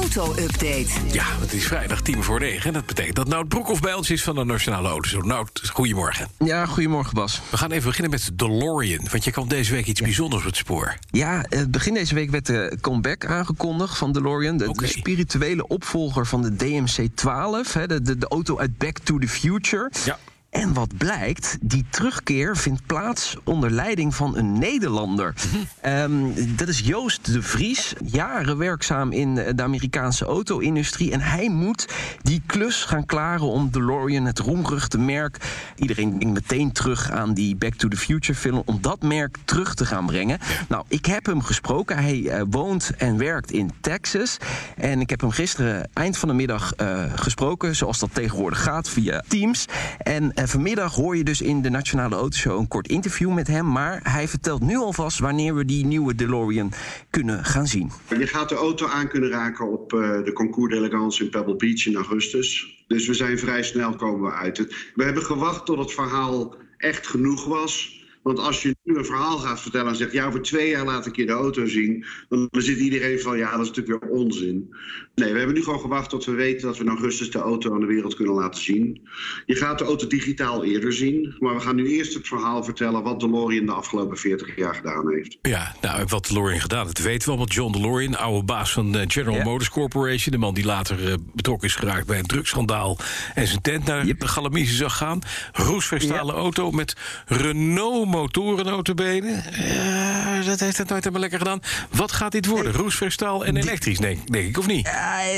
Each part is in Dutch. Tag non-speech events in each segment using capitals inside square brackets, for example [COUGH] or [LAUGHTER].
Auto-update. Ja, het is vrijdag tien voor negen. Dat betekent dat Nout Broekhoff bij ons is van de Nationale Autoshow. Nout, goedemorgen. Ja, goedemorgen Bas. We gaan even beginnen met de DeLorean. Want je kwam deze week iets bijzonders op het spoor. Ja, eh, begin deze week werd de comeback aangekondigd van DeLorean. De, spirituele opvolger van de DMC-12. hè, De, de, de auto uit Back to the Future. Ja. En wat blijkt, die terugkeer vindt plaats onder leiding van een Nederlander. [LAUGHS] Ehm, dat is Joost de Vries, jaren werkzaam in de Amerikaanse auto-industrie. En hij moet die klus gaan klaren om DeLorean, het roemruchte merk... iedereen denkt meteen terug aan die Back to the Future film... om dat merk terug te gaan brengen. Nou, ik heb hem gesproken. Hij eh, woont en werkt in Texas. En ik heb hem gisteren eind van de middag eh, gesproken... zoals dat tegenwoordig gaat, via Teams. En eh, vanmiddag hoor je dus in de Nationale Autoshow een kort interview met hem. Maar hij vertelt nu alvast wanneer we die nieuwe DeLorean kunnen gaan zien. Je gaat de auto aan kunnen raken op eh, de Concours d'Elegance in Pebble Beach in augustus. Dus we zijn vrij snel komen uit. We hebben gewacht tot het verhaal echt genoeg was. Want als je nu een verhaal gaat vertellen en zegt... ja, over twee jaar laat ik je de auto zien... dan zit iedereen van, ja, dat is natuurlijk weer onzin. Nee, we hebben nu gewoon gewacht tot we weten... dat we in augustus de auto aan de wereld kunnen laten zien. Je gaat de auto digitaal eerder zien. Maar we gaan nu eerst het verhaal vertellen... wat DeLorean de afgelopen 40 jaar gedaan heeft. Ja, nou, wat DeLorean gedaan, dat weten we allemaal. John DeLorean, oude baas van eh, General Ja. Motors Corporation. De man die later eh, betrokken is geraakt bij een drugsschandaal... en zijn tent naar Yep. de Galamiezen zag gaan. Roesverstalen auto met Renault motoren notabene. Ja, dat heeft het nooit helemaal lekker gedaan. Wat gaat dit worden? Roesverstaal en elektrisch, denk, denk ik, of niet?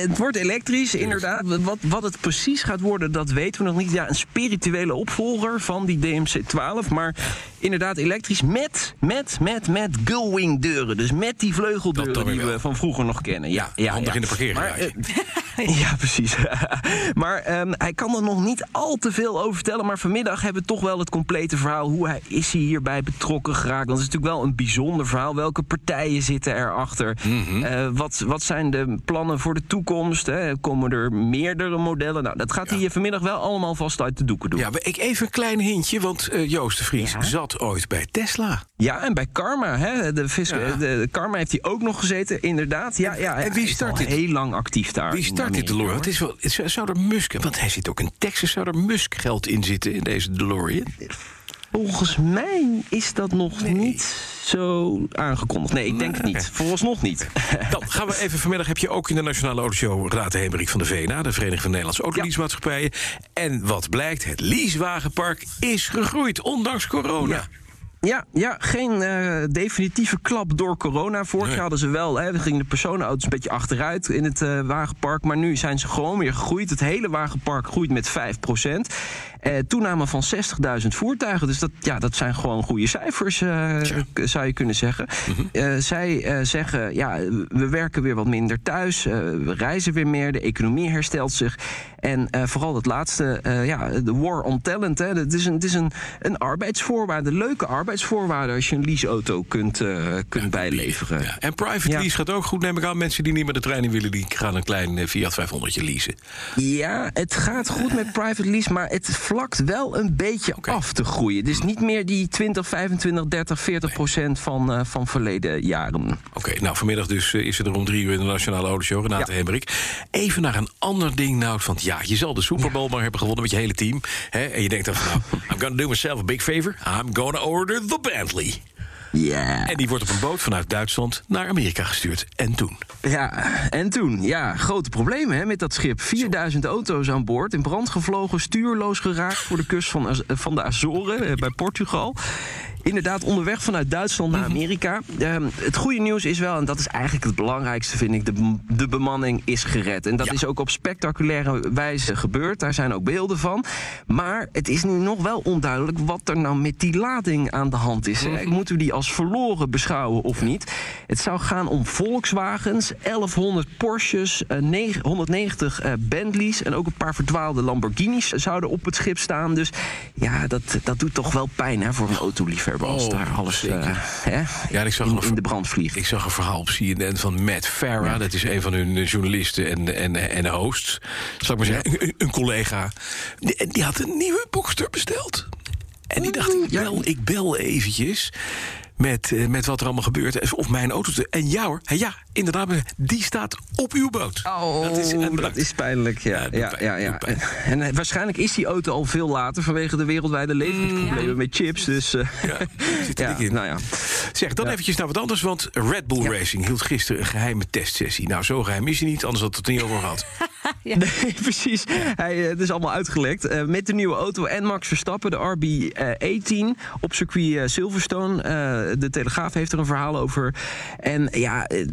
Het wordt elektrisch, inderdaad. Wat, wat het precies gaat worden, dat weten we nog niet. Ja, een spirituele opvolger van die DMC-12. Maar inderdaad elektrisch met, met, met, met gullwing deuren. Dus met die vleugeldeuren die wel. we van vroeger nog kennen. Ja, ja, handig ja. in de parkeergarage. [LAUGHS] Ja, precies. [LAUGHS] maar ehm, hij kan er nog niet al te veel over vertellen. Maar vanmiddag hebben we toch wel het complete verhaal. Hoe hij, is hij hierbij betrokken geraakt? Dat is natuurlijk wel een bijzonder verhaal. Welke partijen zitten erachter? Mhm. Eh, wat, wat zijn de plannen voor de toekomst? Hè? Komen er meerdere modellen? Nou, dat gaat hij hier vanmiddag wel allemaal vast uit de doeken doen. Ja, maar ik even een klein hintje, want eh, Joost de Vries Ja? zat ooit bij Tesla. Ja, en bij Karma, hè? De, vis, Ja. de, de Karma heeft hij ook nog gezeten, inderdaad. Ja, ja, en wie is start al heel lang actief daar. Wie in start DeLorean? Het is wel, het zou- zou er Musk, want hij zit ook in Texas, zou er Musk geld in zitten in deze DeLorean? Volgens mij is dat nog niet zo aangekondigd. Nee, ik denk het niet. Vooralsnog niet. [LAUGHS] Dan gaan we even vanmiddag. Heb je ook in de Nationale Autoshow Raad Hemerik van de VNA, de Vereniging van Nederlandse Autoleasemaatschappijen. En wat blijkt, het leasewagenpark is gegroeid, ondanks corona. Ja. Ja, ja geen eh, definitieve klap door corona. Vorig Nee. jaar hadden ze wel, hè, gingen de personenauto's een beetje achteruit in het eh, wagenpark. Maar nu zijn ze gewoon weer gegroeid. Het hele wagenpark groeit met 5 Eh, toename van 60.000 voertuigen. Dus dat, ja, dat zijn gewoon goede cijfers, eh, zou je kunnen zeggen. Eh, zij eh, zeggen, ja, we werken weer wat minder thuis. we reizen weer meer. De economie herstelt zich. En vooral het laatste, ja, de war on talent. Hè. Het is, een, het is een, een arbeidsvoorwaarde, leuke arbeidsvoorwaarde... als je een leaseauto kunt, kunt bijleveren. Ja, en private Ja. lease gaat ook goed, neem ik aan. Mensen die niet meer de trein in willen, die gaan een klein Fiat 500 leasen. Ja, het gaat goed met private lease, maar het vlakt wel een beetje af te groeien. Het is niet meer die 20, 25, 30, 40 procent van, eh, van verleden jaren. Oké, nou vanmiddag dus eh, is het er om drie uur in de Nationale Autoshow. Renate Ja. Hemmerik. Even naar een ander ding nou. Want ja, je zal de Super Bowl maar hebben gewonnen met je hele team. Hè? En je denkt dan van nou, I'm gonna do myself a big favor. I'm gonna order the Bentley. Ja. En die wordt op een boot vanuit Duitsland naar Amerika gestuurd. En toen? Ja, en toen, ja, grote problemen hè, met dat schip. 4000 auto's aan boord, in brand gevlogen, stuurloos geraakt voor de kust van, van de Azoren eh, bij Portugal. Inderdaad, onderweg vanuit Duitsland naar Amerika. Ehm, het goede nieuws is wel, en dat is eigenlijk het belangrijkste, vind ik, de, de bemanning is gered. En dat Ja. is ook op spectaculaire wijze gebeurd. Daar zijn ook beelden van. Maar het is nu nog wel onduidelijk wat er nou met die lading aan de hand is. hè. Moeten we die als verloren beschouwen of niet? Het zou gaan om Volkswagens, 1100 Porsches, eh, negen- 190 eh, Bentleys en ook een paar verdwaalde Lamborghinis zouden op het schip staan. Dus ja, dat, dat doet toch wel pijn hè, voor een autoliefhebber. Oh, daar alles eh, hè, Ja, ik zag in, een- in de brand vliegt. Ik zag een verhaal op CNN van Matt Farah. Dat is een van hun eh, journalisten en, en, en hosts. Zal ik maar zeggen, een, een collega. Die, en die had een nieuwe Boxster besteld. En die dacht, ik bel, ik bel eventjes met, eh, met wat er allemaal gebeurt. Of mijn auto... te- En ja hoor, ja, inderdaad, die staat op uw boot. Oh, dat is, dat is pijnlijk. Ja, Ja, ja. En eh, waarschijnlijk is die auto al veel later vanwege de wereldwijde leveringsproblemen met chips. Dus eh, Ja, zit er [LAUGHS] in. nou ja. Zeg, dan eventjes naar wat anders, want Red Bull Racing hield gisteren een geheime testsessie. Nou, zo geheim is hij niet, anders had het er niet over gehad. [LAUGHS] [LAUGHS] Nee, [LAUGHS] precies. Hij, eh, het is allemaal uitgelekt. Eh, met de nieuwe auto en Max Verstappen, de RB18 op circuit eh, Silverstone. De Telegraaf heeft er een verhaal over. En ja, er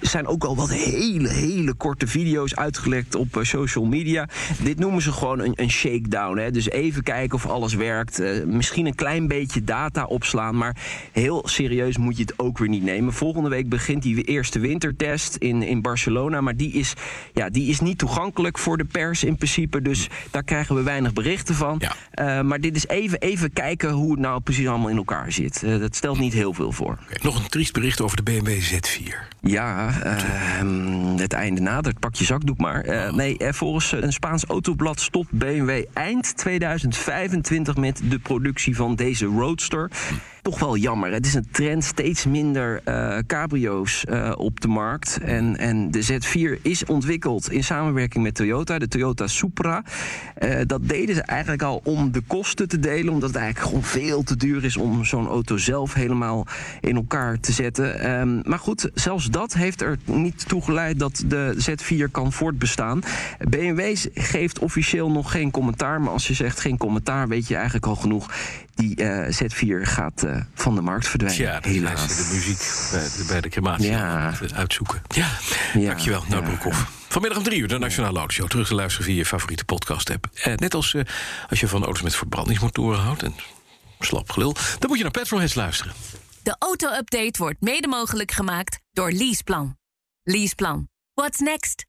zijn ook al wat hele, hele korte video's uitgelekt op social media. Dit noemen ze gewoon een, een shakedown. Hè? Dus even kijken of alles werkt. Misschien een klein beetje data opslaan, maar heel serieus moet je het ook weer niet nemen. Volgende week begint die eerste wintertest in, in Barcelona. Maar die is, ja, die is niet toegankelijk voor de pers in principe. Dus daar krijgen we weinig berichten van. Ja. Eh, maar dit is even, even kijken hoe het nou precies allemaal in elkaar zit. Eh, dat stelt niet heel veel voor. Nog een triest bericht over de BMW Z4. Ja, ehm, het einde nadert. Pak je zakdoek maar. Eh, nee, eh, volgens een Spaans autoblad stopt BMW eind 2025 met de productie van deze Roadster. Toch wel jammer. Het is een trend, steeds minder eh, cabrio's eh, op de markt. En, en de Z4 is ontwikkeld in samenwerking met Toyota, de Toyota Supra. Eh, dat deden ze eigenlijk al om de kosten te delen, omdat het eigenlijk gewoon veel te duur is om zo'n auto zelf helemaal in elkaar te zetten. Ehm, maar goed, zelfs dat heeft er niet toe geleid dat de Z4 kan voortbestaan. BMW geeft officieel nog geen commentaar, maar als je zegt geen commentaar, weet je eigenlijk al genoeg. Die eh, Z4 gaat eh, van de markt verdwijnen. Ja, helaas. de muziek bij de, bij de crematie Ja. het uitzoeken. Ja, Ja, dankjewel. Nou, ja. Broekhoff. Vanmiddag om drie uur de Nationale Autoshow. Terug te luisteren via je favoriete podcast-app. Eh, net als eh, als je van auto's met verbrandingsmotoren houdt... en slap gelul, dan moet je naar Petrolheads luisteren. De auto-update wordt mede mogelijk gemaakt door Leaseplan. Leaseplan. What's next?